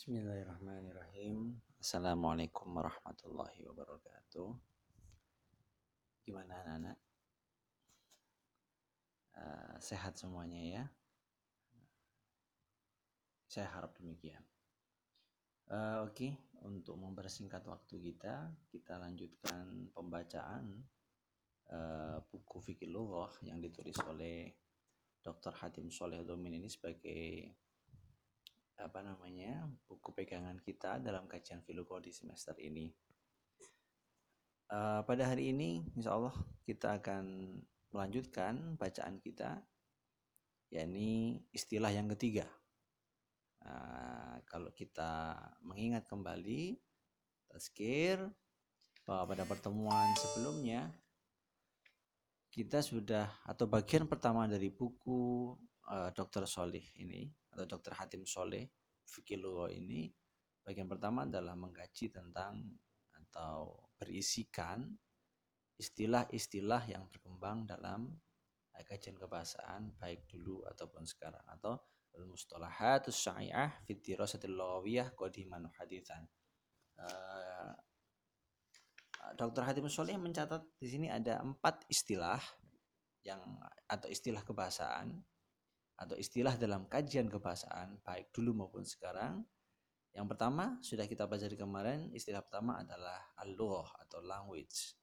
Bismillahirrahmanirrahim. Assalamualaikum warahmatullahi wabarakatuh. Gimana anak-anak? Uh, sehat semuanya ya. Saya harap demikian. Uh, Oke, okay. untuk mempersingkat waktu kita, kita lanjutkan pembacaan uh, buku fikih lughah yang ditulis oleh Dr. Hatim Soleh Domin ini sebagai apa namanya buku pegangan kita dalam kajian filosofi di semester ini. Uh, pada hari ini, insya Allah kita akan melanjutkan bacaan kita, yakni istilah yang ketiga. Uh, kalau kita mengingat kembali, tazkir bahwa pada pertemuan sebelumnya kita sudah atau bagian pertama dari buku eh, Dr. Solih ini atau Dr. Hatim Soleh fikih ini bagian pertama adalah mengkaji tentang atau berisikan istilah-istilah yang berkembang dalam kajian kebahasaan baik dulu ataupun sekarang atau al-mustalahatus syai'ah fi dirasatil lughawiyah qadiman haditsan. Uh, eh, Dr. Hatim Soleh mencatat di sini ada empat istilah yang atau istilah kebahasaan atau istilah dalam kajian kebahasaan baik dulu maupun sekarang. Yang pertama sudah kita pelajari kemarin, istilah pertama adalah al atau language.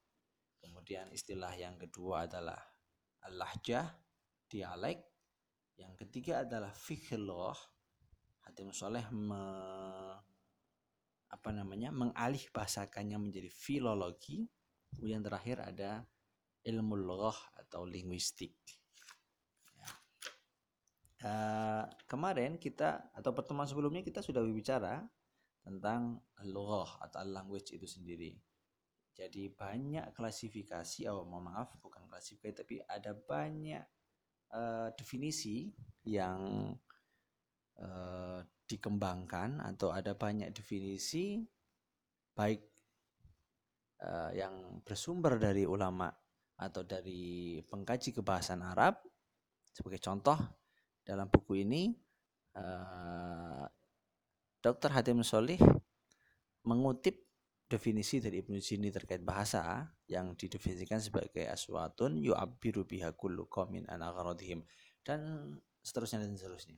Kemudian istilah yang kedua adalah al-lahjah, dialek. Yang ketiga adalah fikhillah. Hatim Soleh me, apa namanya mengalih bahasakannya menjadi filologi. Kemudian terakhir ada ilmu loh atau linguistik. Uh, kemarin kita atau pertemuan sebelumnya kita sudah berbicara tentang loh atau language itu sendiri. Jadi banyak klasifikasi, oh mohon maaf bukan klasifikasi tapi ada banyak uh, definisi yang uh, dikembangkan atau ada banyak definisi baik uh, yang bersumber dari ulama atau dari pengkaji kebahasan Arab sebagai contoh dalam buku ini uh, eh, Dr. Hatim Solih mengutip definisi dari Ibnu Sini terkait bahasa yang didefinisikan sebagai aswatun yu'abbiru biha kullu qaumin an dan seterusnya dan seterusnya.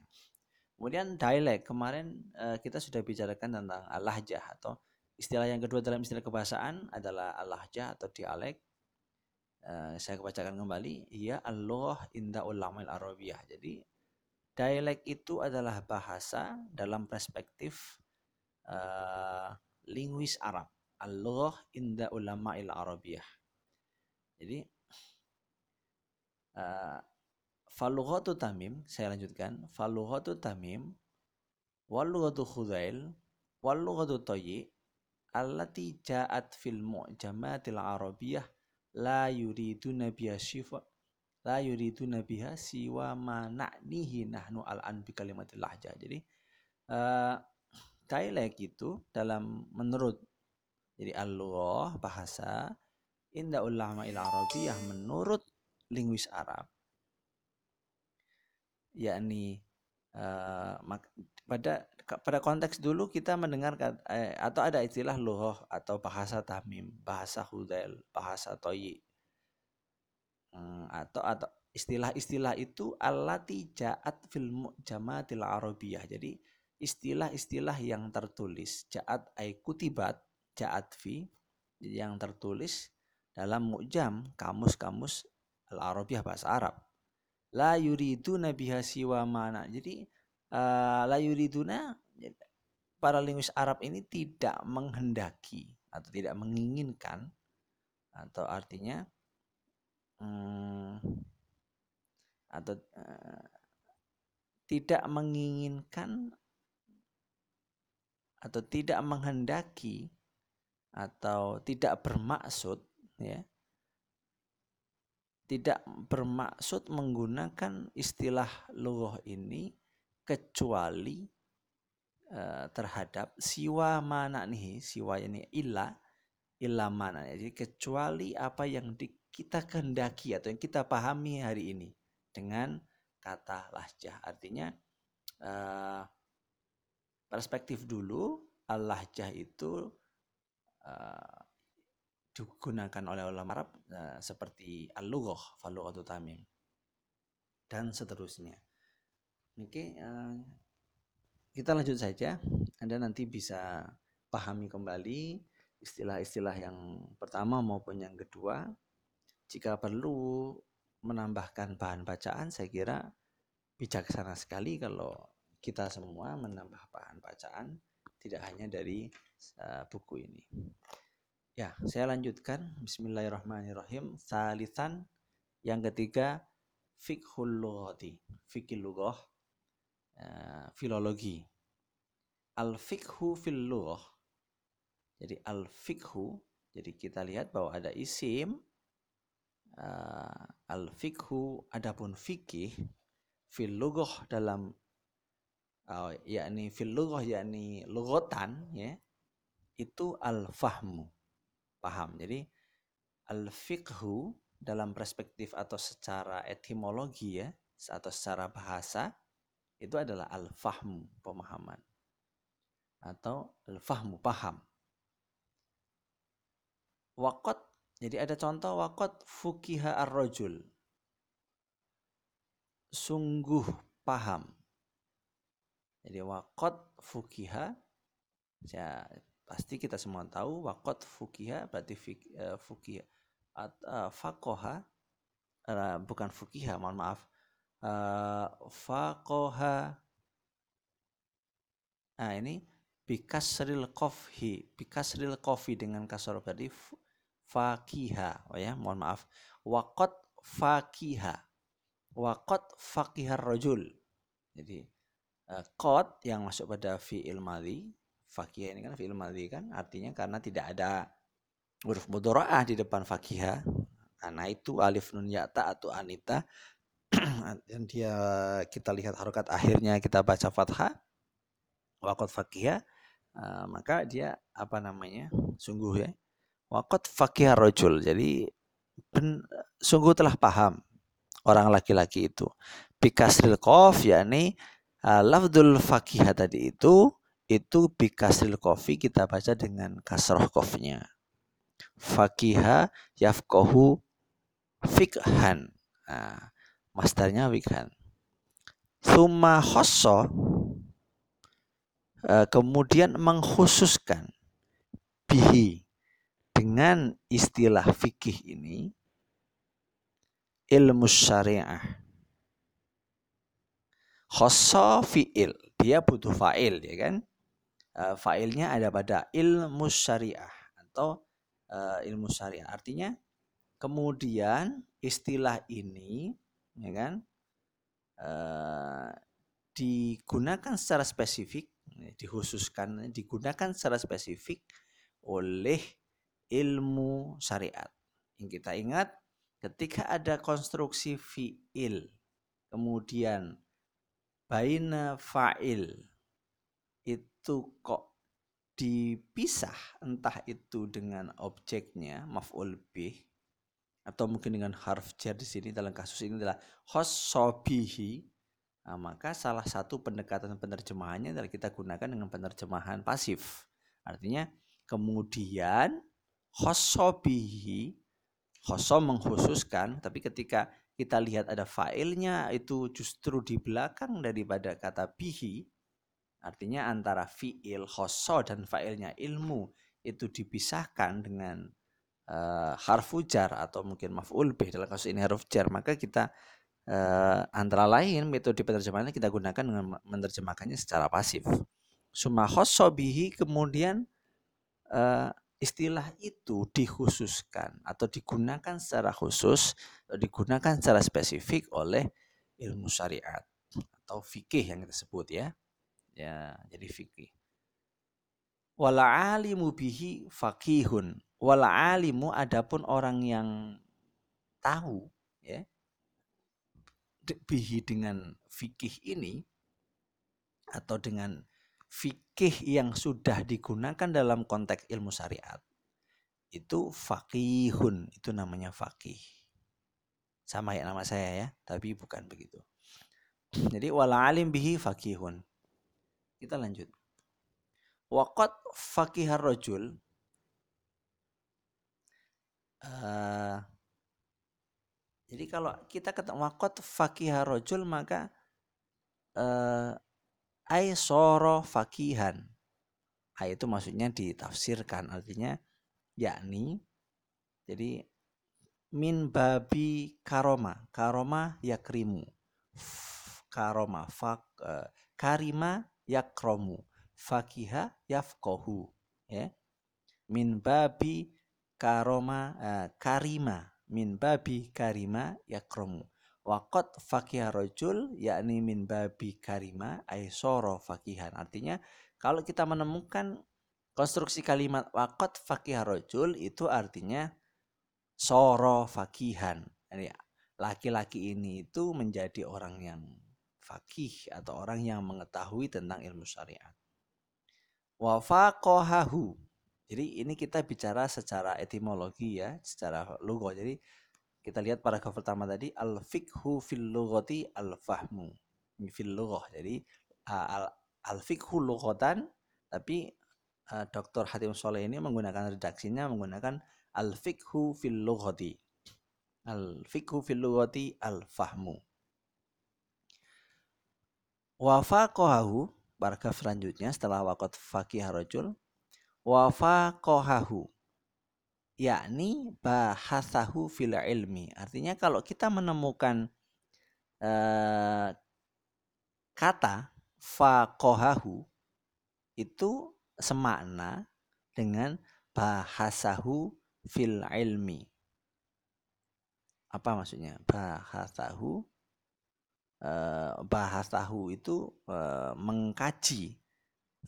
Kemudian dialek kemarin uh, kita sudah bicarakan tentang al-lahjah atau istilah yang kedua dalam istilah kebahasaan adalah al-lahjah atau dialek. Uh, saya bacakan kembali, ya Allah inda ulama al-arabiyah. Jadi Dialek itu adalah bahasa dalam perspektif uh, linguis Arab. Allah inda ulama il Arabiyah. Jadi uh, tamim, saya lanjutkan. Falughatu tamim walughatu khudail walughatu tayyi allati ja'at fil mu'jamatil arabiyah la yuriduna biha syifa la yuridu nabiha siwa mana'nihi nahnu al'an bi kalimatil lahjah. Jadi uh, dialek itu dalam menurut jadi Allah bahasa inda ulama il arabiyah menurut linguis Arab yakni uh, pada pada konteks dulu kita mendengar eh, atau ada istilah loh atau bahasa tamim, bahasa hudail, bahasa toyi atau atau istilah-istilah itu allati ja'at fil mu'jamatil arabiyah. Jadi istilah-istilah yang tertulis ja'at ay kutibat ja'at fi yang tertulis dalam mu'jam kamus-kamus al-arabiyah bahasa Arab. La yuriduna biha siwa mana. Jadi uh, la yuriduna para linguis Arab ini tidak menghendaki atau tidak menginginkan atau artinya hmm, atau uh, tidak menginginkan atau tidak menghendaki atau tidak bermaksud ya tidak bermaksud menggunakan istilah lughah ini kecuali uh, terhadap siwa mana nih siwa ini ilah ilah mana jadi kecuali apa yang di, kita kehendaki atau yang kita pahami hari ini dengan kata lahjah. Artinya uh, perspektif dulu al-lahjah itu uh, digunakan oleh ulama Arab uh, seperti al-lughah, fal tamim dan seterusnya. Oke, uh, kita lanjut saja. Anda nanti bisa pahami kembali istilah-istilah yang pertama maupun yang kedua. Jika perlu menambahkan bahan bacaan, saya kira bijaksana sekali kalau kita semua menambah bahan bacaan tidak hanya dari uh, buku ini. Ya, saya lanjutkan. Bismillahirrahmanirrahim. Salisan yang ketiga fiqhul lughati, lughah, uh, filologi. Al fiqhu fil lughah. Jadi al fiqhu, jadi kita lihat bahwa ada isim uh, al fiqhu adapun fikih fil lughah dalam uh, yakni fil lughah yakni lughatan ya itu al fahmu paham? Jadi al fiqhu dalam perspektif atau secara etimologi ya atau secara bahasa itu adalah al fahmu pemahaman. Atau al fahmu paham. Wakot jadi ada contoh wakot fukiha ar-rajul. Sungguh paham. Jadi wakot fukiha, ya pasti kita semua tahu wakot fukiha berarti uh, fukiha at, uh, fakoha uh, bukan fukiha mohon maaf uh, fakoha nah ini bikasril kofhi bikasril kofi dengan kasar berarti fakiha. Oh ya mohon maaf. Wakot fakiha. Wakot fakihar rojul jadi uh, yang masuk pada fi'il madhi fakih ini kan fi'il madhi kan artinya karena tidak ada huruf mudharaah di depan fakihah karena itu alif nun yata atau anita. Dan dia kita lihat harokat akhirnya kita baca fathah. Wakot fakihah uh, maka dia apa namanya sungguh ya wakot fakihah rojul jadi ben, sungguh telah paham orang laki-laki itu bikasril kof yakni uh, lafdul fakihah tadi itu itu bikasil kofi kita baca dengan kasroh kofnya. Fakiha yafkohu fikhan. Nah, masternya fikhan. Suma khosso uh, kemudian mengkhususkan bihi dengan istilah fikih ini ilmu syariah khosso fi'il. Dia butuh fa'il ya kan. Uh, fa'ilnya ada pada ilmu syariah atau uh, ilmu syariah. Artinya kemudian istilah ini ya kan uh, digunakan secara spesifik, dikhususkan digunakan secara spesifik oleh ilmu syariat. Yang kita ingat ketika ada konstruksi fi'il kemudian baina fa'il itu kok dipisah entah itu dengan objeknya maf'ul bih atau mungkin dengan harf jar di sini dalam kasus ini adalah khossobihi nah, maka salah satu pendekatan penerjemahannya adalah kita gunakan dengan penerjemahan pasif artinya kemudian khossobihi khosso mengkhususkan tapi ketika kita lihat ada failnya itu justru di belakang daripada kata bihi artinya antara fiil khoso dan failnya ilmu itu dipisahkan dengan uh, harfu jar atau mungkin maf'ul bih. Dalam kasus ini haruf jar maka kita uh, antara lain metode penerjemahannya kita gunakan dengan menerjemahkannya secara pasif. Summa khoso bihi kemudian uh, istilah itu dikhususkan atau digunakan secara khusus atau digunakan secara spesifik oleh ilmu syariat atau fikih yang kita sebut ya. Ya, jadi fikih. Wala alimu bihi fakihun. Wala alimu adapun orang yang tahu ya bihi dengan fikih ini atau dengan fikih yang sudah digunakan dalam konteks ilmu syariat itu fakihun itu namanya fakih sama ya nama saya ya tapi bukan begitu. Jadi wala alim bihi fakihun kita lanjut. Waqat fakihar rojul uh, jadi kalau kita ketemu waqat fakihar rojul maka uh, ai soro fakihan. Ai itu maksudnya ditafsirkan artinya yakni jadi min babi karoma. Karoma yakrimu. Karoma. Fak uh, karima yakromu. Fakiha yafkohu ya. Min babi karoma uh, karima. Min babi karima yakromu wakot fakihah rojul yakni min babi karima aisoro fakihan artinya kalau kita menemukan konstruksi kalimat wakot fakihah rojul itu artinya soro fakihan laki-laki ini itu menjadi orang yang fakih atau orang yang mengetahui tentang ilmu syariat wafaqahahu. Jadi ini kita bicara secara etimologi ya, secara logo. Jadi kita lihat paragraf pertama tadi al fikhu fil lughati al fahmu fil lughah. Jadi al, al fikhu lughatan tapi uh, Dr. Hatim Soleh ini menggunakan redaksinya menggunakan al fikhu fil lughati. Al fikhu fil lughati al fahmu. Wafaqahu paragraf selanjutnya setelah wakot fakih wafa kohahu yakni bahasahu fil ilmi. Artinya kalau kita menemukan eh, kata fakohahu itu semakna dengan bahasahu fil ilmi. Apa maksudnya? Bahasahu Eh, bahasahu itu uh, mengkaji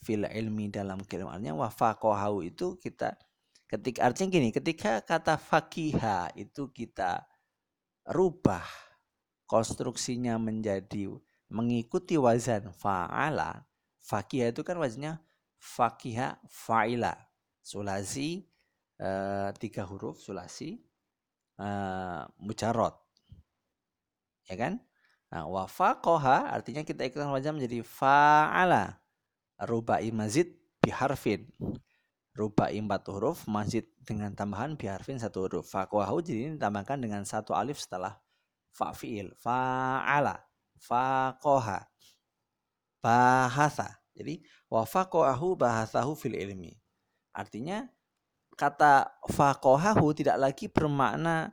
fil ilmi dalam keilmuannya wafaqahu itu kita ketika artinya gini ketika kata fakiha itu kita rubah konstruksinya menjadi mengikuti wazan fa'ala fakiha itu kan wazannya fakiha fa'ila sulasi uh, tiga huruf sulasi uh, mujarot ya kan Nah, wafaqoha artinya kita ikutkan wajah menjadi fa'ala. Rubai mazid biharfin. Rubai empat huruf, mazid dengan tambahan biharfin satu huruf. Faqohahu jadi ini ditambahkan dengan satu alif setelah fa'fi'il. Fa'ala. Faqoha. Bahasa. Jadi wafaqohahu bahasahu fil ilmi. Artinya kata faqohahu tidak lagi bermakna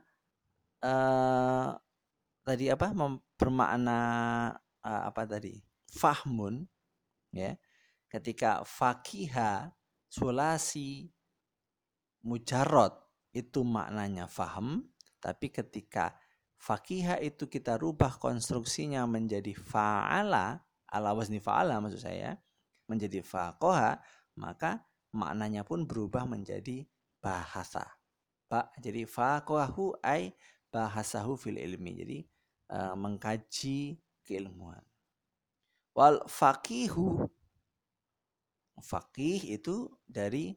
uh, tadi apa bermakna uh, apa tadi fahmun ya ketika fakiha sulasi mujarot itu maknanya faham tapi ketika fakiha itu kita rubah konstruksinya menjadi fa'ala ala wazni fa'ala maksud saya menjadi faqoha maka maknanya pun berubah menjadi bahasa Pak jadi faqohahu ai bahasahu fil ilmi jadi uh, mengkaji keilmuan. Wal faqihu faqih itu dari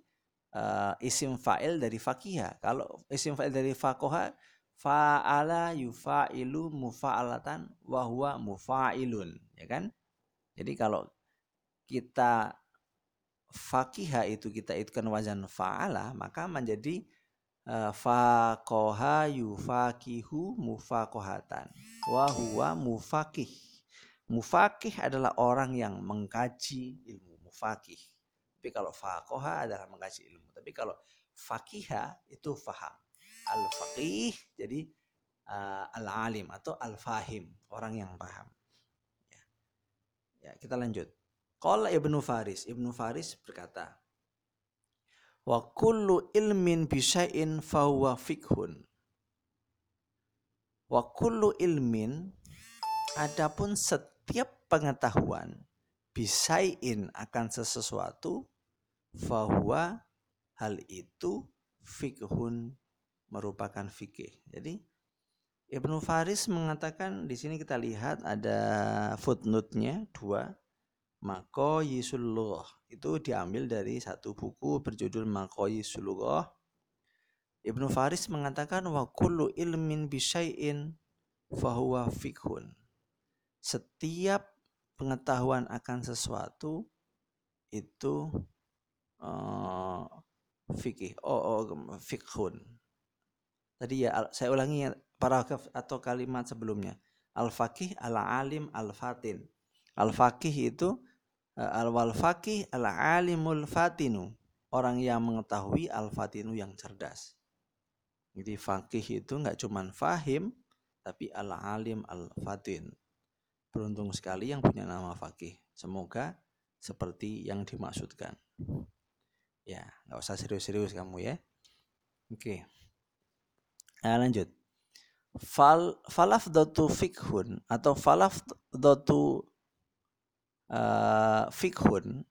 uh, isim fa'il dari fakiha. Kalau isim fa'il dari fakoha fa'ala yufa'ilu mufa'alatan wa huwa mufa'ilun, ya kan? Jadi kalau kita fakiha itu kita itukan wazan fa'ala, maka menjadi uh, faqaha yufaqihu mufaqahatan wa huwa mufaqih. Mufaqih adalah orang yang mengkaji ilmu mufaqih. Tapi kalau faqaha adalah mengkaji ilmu. Tapi kalau fakiha itu faham. Al-faqih jadi uh, al-alim atau al-fahim, orang yang paham. Ya. ya, kita lanjut. Qala Ibnu Faris, Ibnu Faris berkata, wa kullu ilmin bisyai'in fahuwa fikhun wa kullu ilmin adapun setiap pengetahuan bisain akan sesuatu fahuwa hal itu fikhun merupakan fikih. Jadi Ibnu Faris mengatakan di sini kita lihat ada footnote-nya dua Makoyisul Lughah itu diambil dari satu buku berjudul Makoyisul Lughah. Ibnu Faris mengatakan wa kullu ilmin bisyai'in fahuwa fikhun. Setiap pengetahuan akan sesuatu itu uh, fikih. Oh, oh fikhun. Tadi ya saya ulangi ya paragraf atau kalimat sebelumnya. Al-faqih al-alim al-fatin. Al-faqih itu uh, al-wal faqih al-alimul fatinu. Orang yang mengetahui al-fatinu yang cerdas. Jadi faqih itu nggak cuma fahim, tapi al-alim al-fatin. Beruntung sekali yang punya nama faqih. Semoga seperti yang dimaksudkan. Ya, nggak usah serius-serius kamu ya. Oke. Nah, lanjut. Fal falafdatu fikhun atau falafdatu uh, fikhun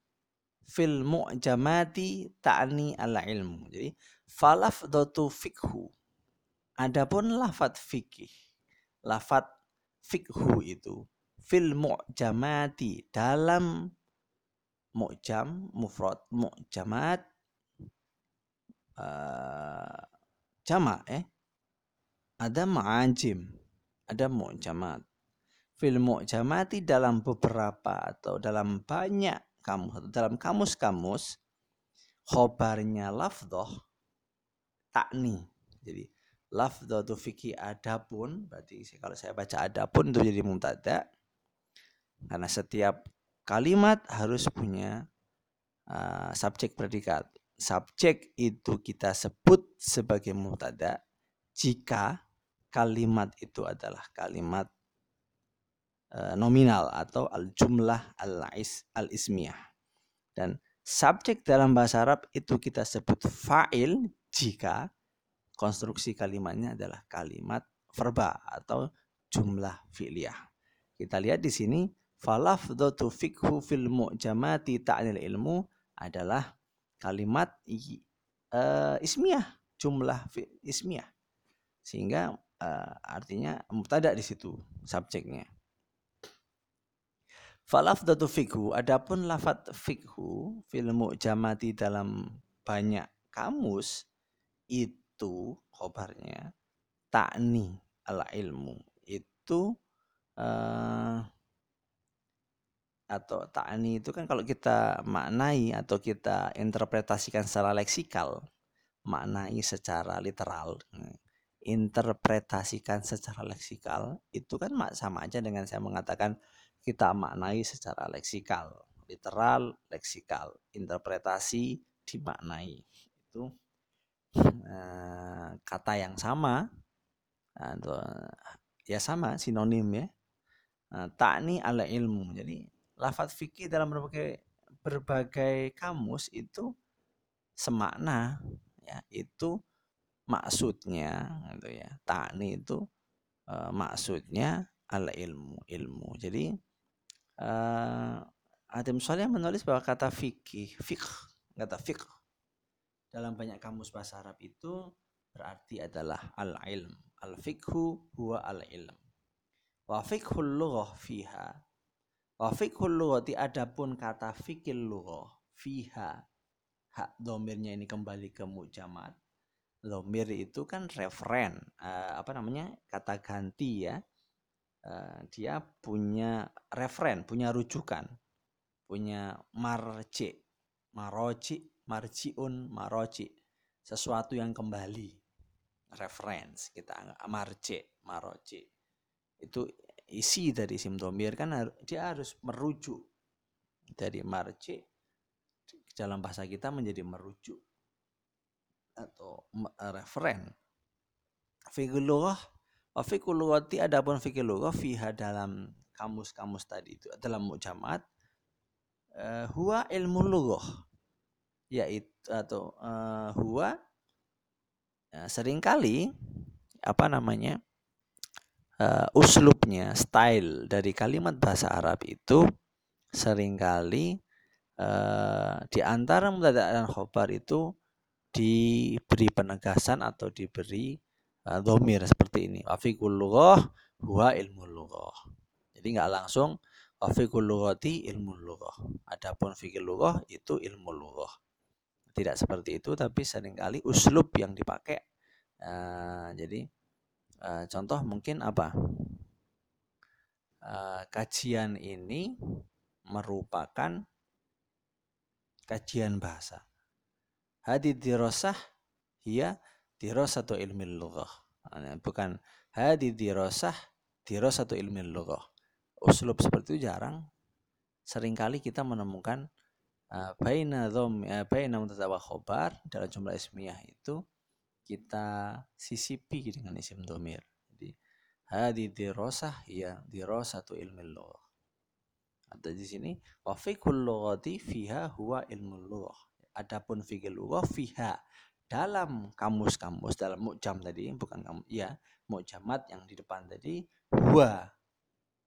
fil mu'jamati ta'ni al ilmu. Jadi falafdatu fikhu. Adapun lafat fikih. Lafat fikhu itu fil mu'jamati dalam mu'jam mufrad mu'jamat uh, jama eh. Ada ma'ajim ada mu'jamat. Fil mu'jamati dalam beberapa atau dalam banyak kamus dalam kamus-kamus khobarnya lafdoh takni. Jadi lafdhatu fikih adapun berarti kalau saya baca adapun itu jadi mubtada. Karena setiap kalimat harus punya uh, subjek predikat. Subjek itu kita sebut sebagai mubtada jika kalimat itu adalah kalimat uh, nominal atau al jumlah al is al ismiyah. Dan subjek dalam bahasa Arab itu kita sebut fa'il jika konstruksi kalimatnya adalah kalimat verba atau jumlah fi'liyah. Kita lihat di sini falafdhatu fikhu fil mu'jamati ta'nil ilmu adalah kalimat uh, ismiyah, jumlah ismiyah. Sehingga uh, artinya mubtada di situ subjeknya. Falafdhatu fikhu adapun lafat fikhu fil mu'jamati dalam banyak kamus itu khobarnya takni ala ilmu itu uh, atau takni itu kan kalau kita maknai atau kita interpretasikan secara leksikal maknai secara literal interpretasikan secara leksikal itu kan sama aja dengan saya mengatakan kita maknai secara leksikal. Literal leksikal interpretasi dimaknai. Itu Eh, kata yang sama atau ya sama sinonim ya. Nah, takni ala ilmu. Jadi lafat fikih dalam berbagai berbagai kamus itu semakna ya itu maksudnya gitu ya takni itu e, maksudnya ala ilmu ilmu jadi uh, Adem Soleh menulis bahwa kata fikih fik kata fik dalam banyak kamus bahasa Arab itu berarti adalah al-ilm. Al-fikhu huwa al-ilm. Wa fikhul lughah fiha. Wa fikhul lughati adapun kata fikil lughah fiha. Hak domirnya ini kembali ke mujamat. Domir itu kan referen, uh, apa namanya kata ganti ya. Uh, dia punya referen, punya rujukan, punya marji, maroji marjiun maroji sesuatu yang kembali reference kita marji maroji itu isi dari isim domir kan dia harus merujuk dari marji dalam bahasa kita menjadi merujuk atau referen fikul lughah wa lughati adapun fiha dalam kamus-kamus tadi itu dalam mujamat uh, huwa ilmu lughah yaitu atau uh, huwa ya, sering kali apa namanya uh, uslubnya style dari kalimat bahasa Arab itu sering kali uh, di antara mubtada dan khobar itu diberi penegasan atau diberi uh, domir seperti ini. Wafiqul lughah huwa ilmu lughah. Jadi nggak langsung wafiqul lughati ilmu lughah. Adapun fikih lughah itu ilmu lughah. Tidak seperti itu tapi sering kali uslub yang dipakai. Uh, jadi uh, contoh mungkin apa? Uh, kajian ini merupakan kajian bahasa. Hadi dirosah hiya dirosatu ilmi lughah. Bukan hadi dirosah dirosatu ilmi lughah. Uslub seperti itu jarang. Seringkali kita menemukan uh, baina dhom uh, baina dalam jumlah ismiyah itu kita sisipi dengan isim domir. Jadi hadi dirosah ya dirosatu ilmi lughah. Ada di sini wa lughati fiha huwa ilmu lughah. Adapun fikih lughah fiha dalam kamus-kamus dalam mukjam tadi bukan kamu ya mukjamat yang di depan tadi huwa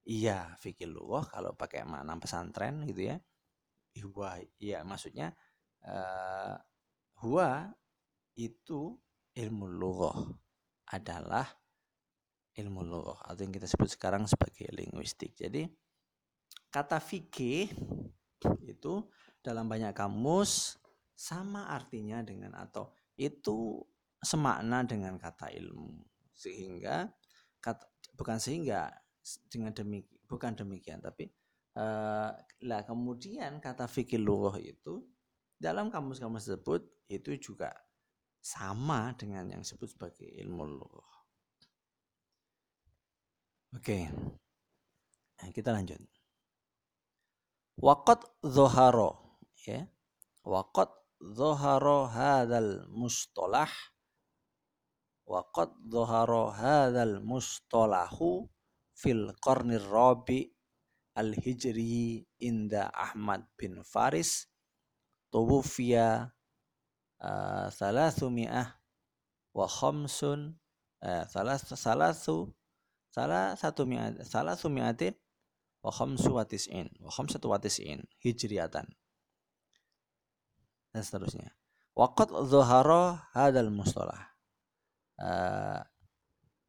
iya fikih lughah kalau pakai makna pesantren gitu ya huwa iya maksudnya uh, huwa itu ilmu lughah adalah ilmu lughah atau yang kita sebut sekarang sebagai linguistik. Jadi kata fikih itu dalam banyak kamus sama artinya dengan atau itu semakna dengan kata ilmu sehingga kata, bukan sehingga dengan demikian bukan demikian tapi uh, lah kemudian kata fikih lughah itu dalam kamus-kamus tersebut itu juga sama dengan yang disebut sebagai ilmu lughah. Oke. Nah, kita lanjut. Waqat zoharo ya. Waqat zoharo hadal mustolah Waqat zoharo hadal mustolahu fil qarnir rabi al-hijri inda Ahmad bin Faris tuwfiya salasu mi'ah wa khamsun salah salasu salah satu mi'at salah satu mi'atin wa khamsu wa tis'in wa khamsatu wa tis'in hijriyatan. Dan seterusnya. Waqad zuhara hadal mustalah. Uh,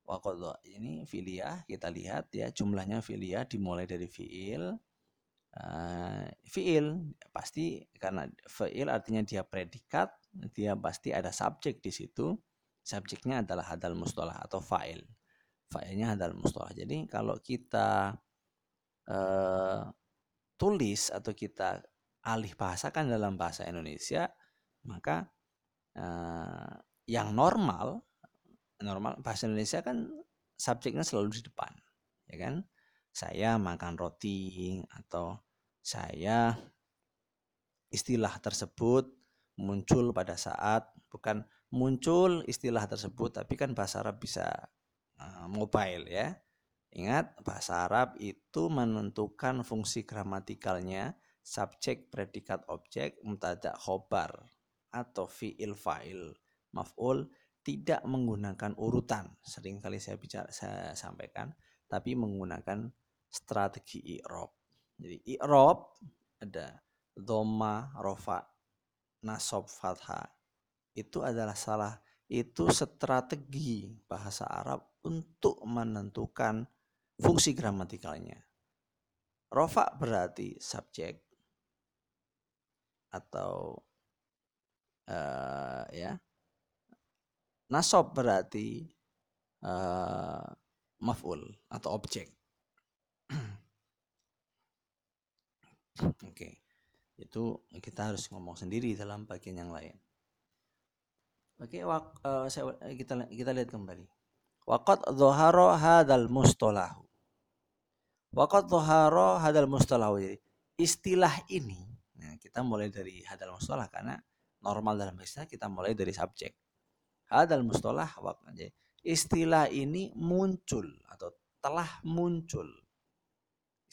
waqad ini filia kita lihat ya jumlahnya filia dimulai dari fiil. Uh, fiil pasti karena fiil artinya dia predikat dia pasti ada subjek di situ. Subjeknya adalah hadal mustalah atau fa'il. Fa'ilnya hadal mustalah. Jadi kalau kita uh, tulis atau kita alih bahasakan dalam bahasa Indonesia maka uh, yang normal normal bahasa Indonesia kan subjeknya selalu di depan ya kan? Saya makan roti atau saya istilah tersebut muncul pada saat bukan muncul istilah tersebut tapi kan bahasa Arab bisa uh, mobile ya. Ingat bahasa Arab itu menentukan fungsi gramatikalnya subjek, predikat, objek, mutadak, khobar atau fiil fa'il maf'ul tidak menggunakan urutan. Sering kali saya bicara saya sampaikan tapi menggunakan strategi i'rab. Jadi i'rab ada dhamma, rofa, nasob fathah itu adalah salah itu strategi bahasa Arab untuk menentukan fungsi gramatikalnya. Rofa berarti subjek atau uh, ya. Nasob berarti uh, maf'ul atau objek. Oke. Okay itu kita harus ngomong sendiri dalam bagian yang lain. Oke, wak, uh, saya, kita kita lihat kembali. Waqat dhahara hadal mustalahu. Waqat dhahara hadal mustalahu. Jadi istilah ini, nah kita mulai dari hadal mustalah karena normal dalam bahasa kita mulai dari subjek. Hadal mustalah jadi istilah ini muncul atau telah muncul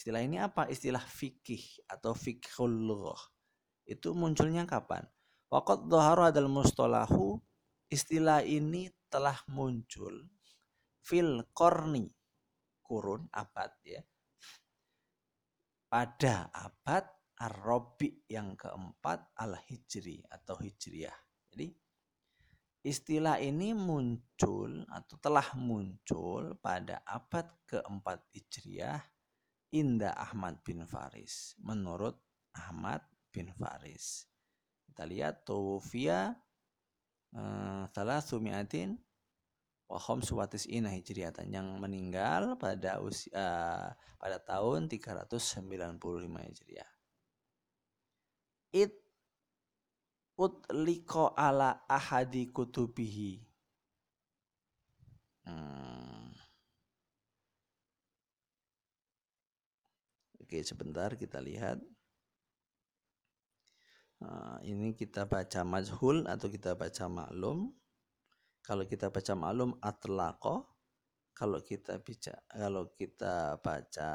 Istilah ini apa? Istilah fikih atau fikhul lughah. Itu munculnya kapan? Waqad dhahara adal mustalahu istilah ini telah muncul fil korni kurun abad ya pada abad Arabi yang keempat al hijri atau hijriyah. Jadi istilah ini muncul atau telah muncul pada abad keempat hijriyah Inda Ahmad bin Faris. Menurut Ahmad bin Faris. Kita lihat uh, salah sumiatin wa khamsu wa tis'ina hijriyatan yang meninggal pada usia uh, pada tahun 395 Hijriah. It utliko ala ahadi kutubihi. Hmm. Oke, sebentar kita lihat. Nah, ini kita baca majhul atau kita baca maklum. Kalau kita baca maklum atlaqo. Kalau kita baca kalau kita baca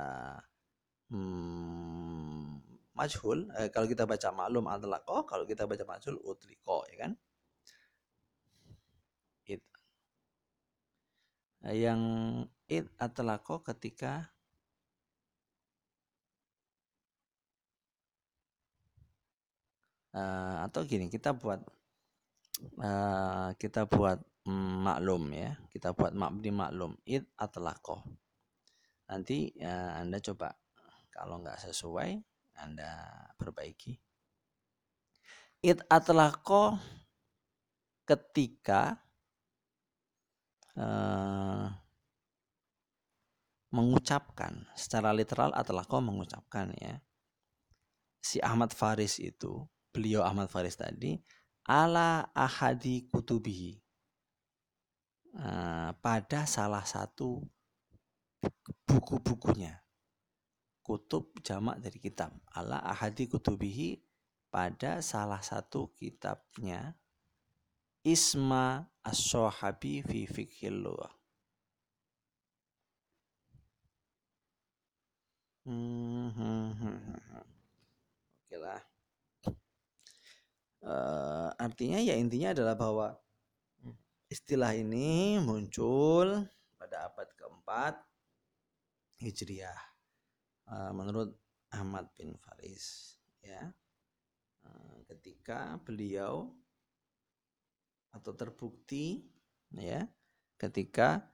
hmm, majhul, eh, kalau kita baca maklum atlaqo, kalau kita baca majhul utliko, ya kan? It. Yang it atlaqo ketika uh, atau gini kita buat uh, kita buat mm, maklum ya. Kita buat mabni maklum id atlaqo nanti uh, anda coba. Kalau nggak sesuai anda perbaiki. Id atlaqo ketika uh, mengucapkan. Secara literal atlaqo mengucapkan ya. Si Ahmad Faris itu beliau Ahmad Faris tadi ala ahadi kutubihi uh, pada salah satu buku-bukunya kutub jamak dari kitab ala ahadi kutubihi pada salah satu kitabnya Isma as-Sohabi fi fikhil Hmm, hmm, hmm, hmm. Oke lah. Uh, artinya ya intinya adalah bahwa istilah ini muncul pada abad keempat Hijriah. Uh, menurut Ahmad bin Faris ya. Uh, ketika beliau atau terbukti ya ketika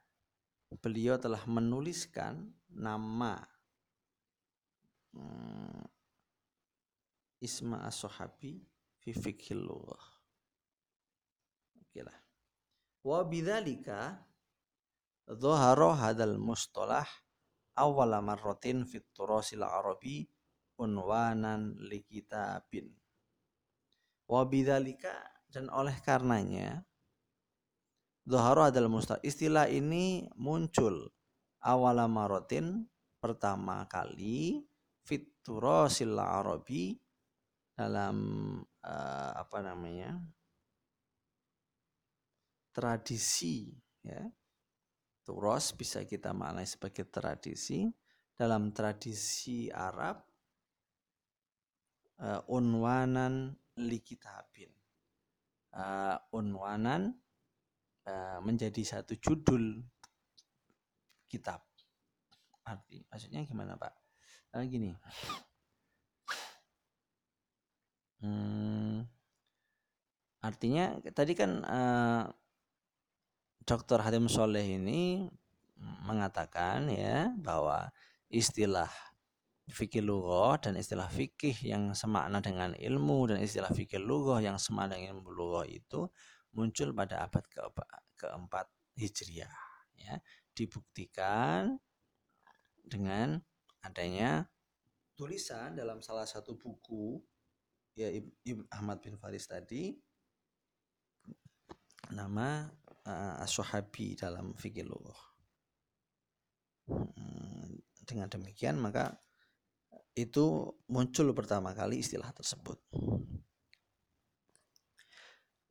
beliau telah menuliskan nama um, Isma as-Sahabi fi fikhil lughah. Oke lah. Wa bidzalika dhahara hadzal mustalah awwala marratin fit turasil arabi unwanan li kitabin. Wa bidzalika dan oleh karenanya dhahara hadzal mustalah istilah ini muncul awala marotin pertama kali fit turasil arabi dalam uh, apa namanya tradisi ya. Turos bisa kita maknai sebagai tradisi. Dalam tradisi Arab uh, unwanan likitabin. Uh, unwanan uh, menjadi satu judul kitab. Arti maksudnya gimana pak? Uh, gini Hmm, artinya tadi kan uh, Dr. Hadim Soleh ini mengatakan ya bahwa istilah fikih lughah dan istilah fikih yang semakna dengan ilmu dan istilah fikih lughah yang semakna dengan ilmu itu muncul pada abad ke keempat Hijriah ya dibuktikan dengan adanya tulisan dalam salah satu buku ya Ibn Ahmad bin Faris tadi nama uh, as-sahabi dalam fikih lughah. Hmm, dengan demikian maka itu muncul pertama kali istilah tersebut.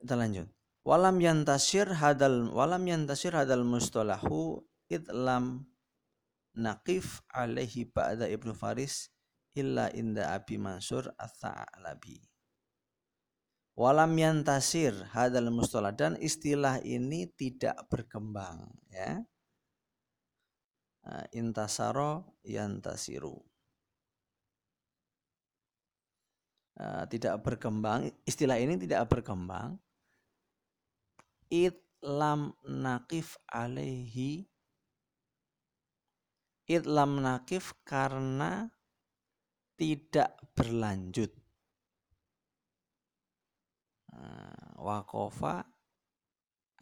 Kita lanjut. Walam yantasir hadal walam yantasir hadal mustalahu idlam naqif alaihi ba'da Ibnu Faris illa inda Abi Mansur Ats-Tsa'labi. Walam yantasir hadal mustalah dan istilah ini tidak berkembang ya. Intasaro yantasiru. tidak berkembang, istilah ini tidak berkembang. Itlam nakif alaihi Itlam nakif karena tidak berlanjut. Nah, wakofa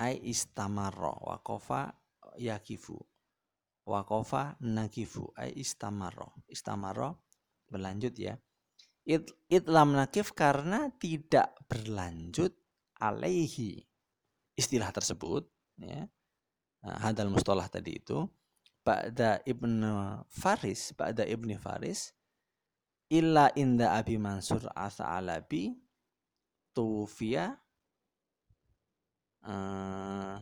ai istamarro. Wakofa yakifu. Wakofa nakifu ai istamarro. Istamarro berlanjut ya. it, itlam nakif karena tidak berlanjut alaihi istilah tersebut ya nah, hadal mustalah tadi itu Ba'da Ibn Faris Ba'da Ibni Faris illa inda Abi Mansur As'alabi tufiya uh,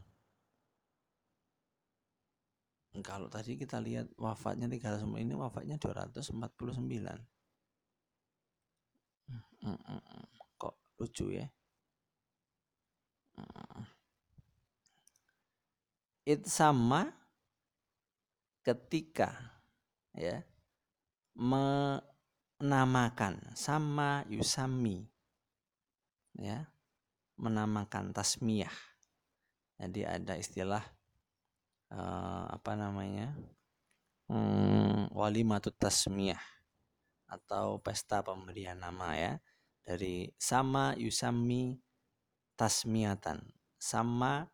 kalau tadi kita lihat wafatnya 300 ini wafatnya 249 hmm, hmm, hmm. kok lucu ya itu sama ketika ya menamakan sama yusami ya menamakan tasmiyah. Jadi ada istilah uh, apa namanya hmm, walimatut tasmiyah atau pesta pemberian nama ya. Dari sama yusami tasmiatan sama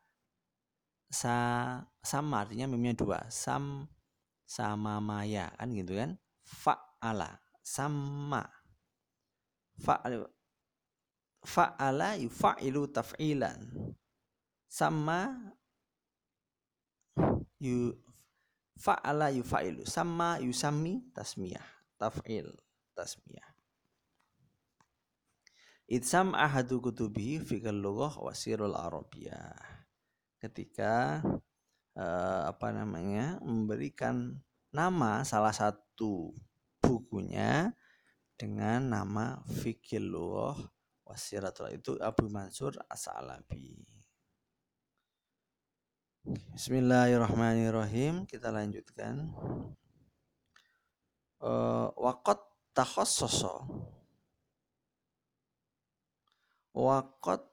sa sama artinya mimnya dua sam sama maya kan gitu kan? Fa'ala sama. Fa'ala fa'ala yufa'ilu taf'ilan. Sama yu fa'ala yufa'ilu sama yusami tasmiyah. Taf'il tasmiyah. Itsam ahadu kutubi fikal lughah wasirul arabiyah. Ketika uh, apa namanya memberikan nama salah satu bukunya dengan nama fikil lughah wasiratul itu Abu Mansur As-Salabi. Bismillahirrahmanirrahim. Kita lanjutkan. Uh, Wakot takhassoso. Wakot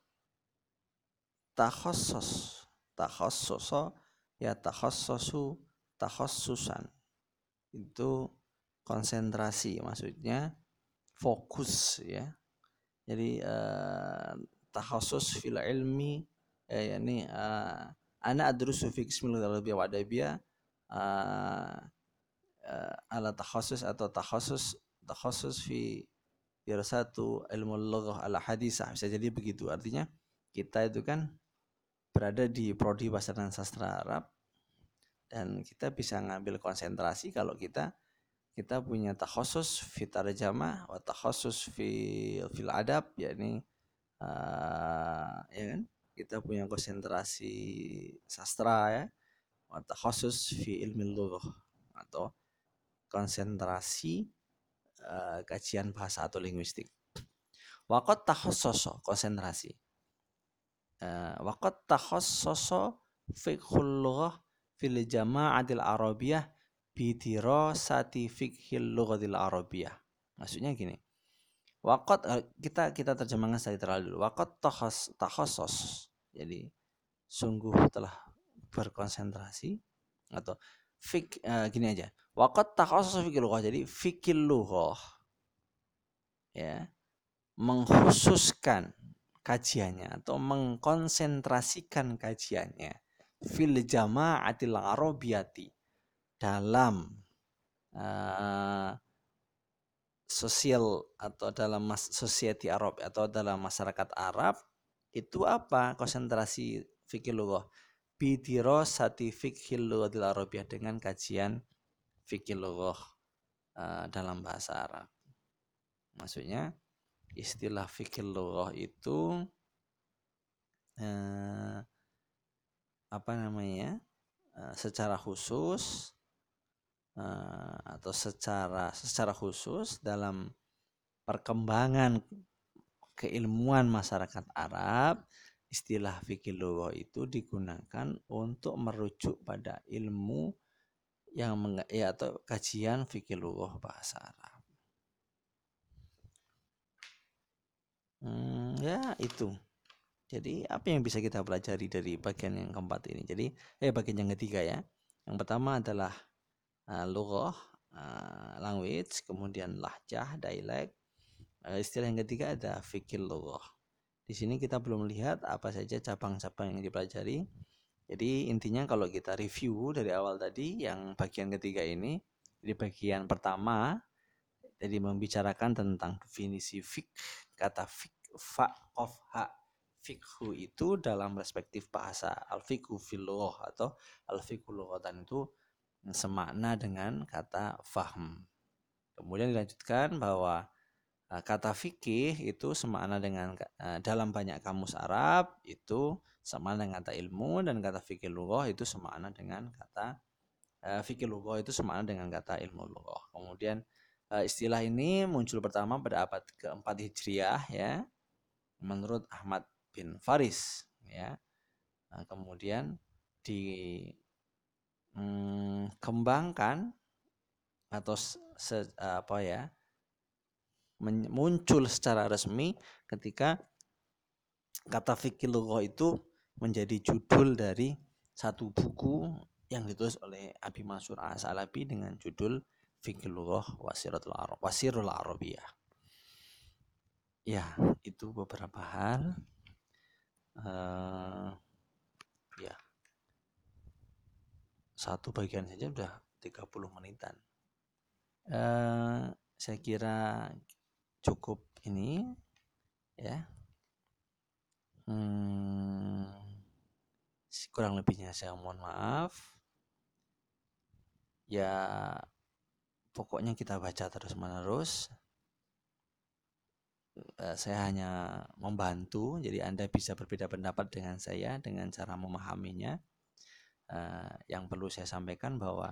takhassos. Takhassoso ya takhassosu takhassusan. Itu konsentrasi maksudnya fokus ya. Jadi uh, takhassus fil ilmi eh, yakni uh, ana adrusu fi qismil ghalabiyah wa adabiyah uh, uh, ala takhasus atau takhasus takhasus fi satu ilmu lughah ala hadisah bisa jadi begitu artinya kita itu kan berada di prodi bahasa dan sastra Arab dan kita bisa ngambil konsentrasi kalau kita kita punya takhasus fi tarjamah wa takhasus fi fil adab yakni uh, ya kan kita punya konsentrasi sastra ya atau khusus fi ilmi lughah atau konsentrasi uh, kajian bahasa atau linguistik. Wakot takhassoso konsentrasi. Uh, wakot takhassoso fiqhul lughah fil jama'atil arabiyah bidirasati fiqhil lughatil arabiyah. Maksudnya gini. Wakot eh, kita kita terjemahkan saya terlalu dulu. Wakot tahos tahosos. Jadi sungguh telah berkonsentrasi atau fik uh, gini aja. Wakot tahosos fikil. Jadi fikil lughah ya mengkhususkan kajiannya atau mengkonsentrasikan kajiannya fil jama'atil arabiyati dalam uh, sosial atau dalam mas society Arab atau dalam masyarakat Arab itu apa konsentrasi fikih lughah bidirasati fiqhil lughatil arabiyah dengan kajian fikih lughah uh, dalam bahasa Arab. Maksudnya istilah fikih lughah itu uh, apa namanya? Uh, secara khusus uh, atau secara secara khusus dalam perkembangan keilmuan masyarakat Arab istilah fikih lughah itu digunakan untuk merujuk pada ilmu yang meng, ya atau kajian fikih lughah bahasa Arab. Hmm, ya itu. Jadi apa yang bisa kita pelajari dari bagian yang keempat ini? Jadi eh bagian yang ketiga ya. Yang pertama adalah uh, lughah, uh, language, kemudian lahjah, dialek. Uh, istilah yang ketiga ada fikir lughah. Di sini kita belum lihat apa saja cabang-cabang yang dipelajari. Jadi intinya kalau kita review dari awal tadi yang bagian ketiga ini, di bagian pertama Jadi membicarakan tentang definisi fik, kata fik, fa, of, ha. Fikhu itu dalam perspektif bahasa al-fikhu fil atau al-fikhu lughatan itu semakna dengan kata faham. Kemudian dilanjutkan bahwa eh, kata fikih itu semakna dengan eh, dalam banyak kamus Arab itu semakna dengan kata ilmu dan kata fikih lughah itu semakna dengan kata uh, fikih lughah itu semakna dengan kata ilmu lughah. Kemudian istilah ini muncul pertama pada abad keempat Hijriah ya menurut Ahmad bin Faris ya. Nah, kemudian dikembangkan hmm, atau se, apa ya muncul secara resmi ketika kata fikih itu menjadi judul dari satu buku yang ditulis oleh Abi Mansur As-Salabi dengan judul Fikih Lughah Wasiratul Arab Wasirul Arabiyah. Ya, itu beberapa hal. Uh, ya. Satu bagian saja sudah 30 menitan. Uh, saya kira cukup ini ya. Hmm, kurang lebihnya saya mohon maaf. Ya pokoknya kita baca terus menerus uh, saya hanya membantu jadi anda bisa berbeda pendapat dengan saya dengan cara memahaminya uh, yang perlu saya sampaikan bahwa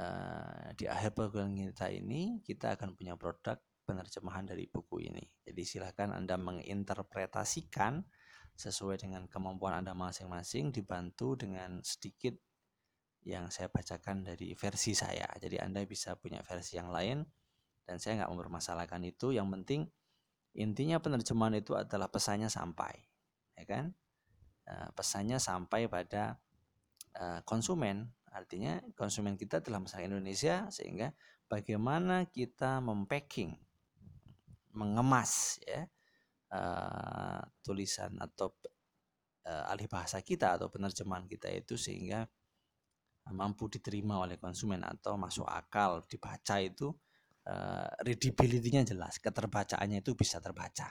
Eh, di akhir program kita ini kita akan punya produk penerjemahan dari buku ini. Jadi silahkan Anda menginterpretasikan sesuai dengan kemampuan Anda masing-masing dibantu dengan sedikit yang saya bacakan dari versi saya. Jadi Anda bisa punya versi yang lain dan saya nggak mempermasalahkan itu. Yang penting intinya penerjemahan itu adalah pesannya sampai, ya kan? Eh, pesannya sampai pada eh, konsumen Artinya konsumen kita dalam masyarakat Indonesia sehingga bagaimana kita mempacking, mengemas ya uh, tulisan atau uh, alih bahasa kita atau penerjemahan kita itu sehingga mampu diterima oleh konsumen atau masuk akal dibaca itu uh, readability-nya jelas, keterbacaannya itu bisa terbaca.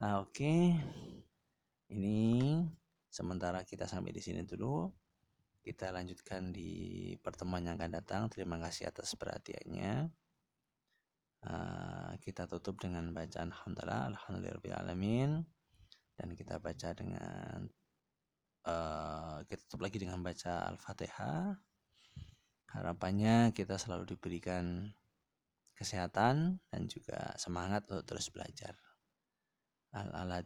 Nah, oke. Okay. Ini sementara kita sampai di sini dulu kita lanjutkan di pertemuan yang akan datang. Terima kasih atas perhatiannya. Uh, kita tutup dengan bacaan Alhamdulillah, Alhamdulillahirrahmanirrahim. Dan kita baca dengan, uh, kita tutup lagi dengan baca Al-Fatihah. Harapannya kita selalu diberikan kesehatan dan juga semangat untuk terus belajar. على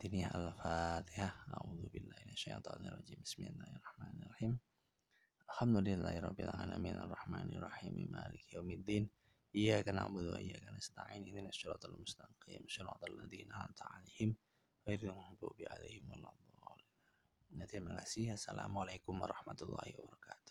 الفاتحة أعوذ بالله من الشيطان الرجيم بسم الله الرحمن الرحيم الحمد لله رب العالمين الرحمن الرحيم مالك يوم الدين إياك نعبد وإياك نستعين اهدنا الشراط المستقيم صراط الذين أنعمت عليهم غير المغضوب عليهم ولا الضالين السلام عليكم ورحمة الله وبركاته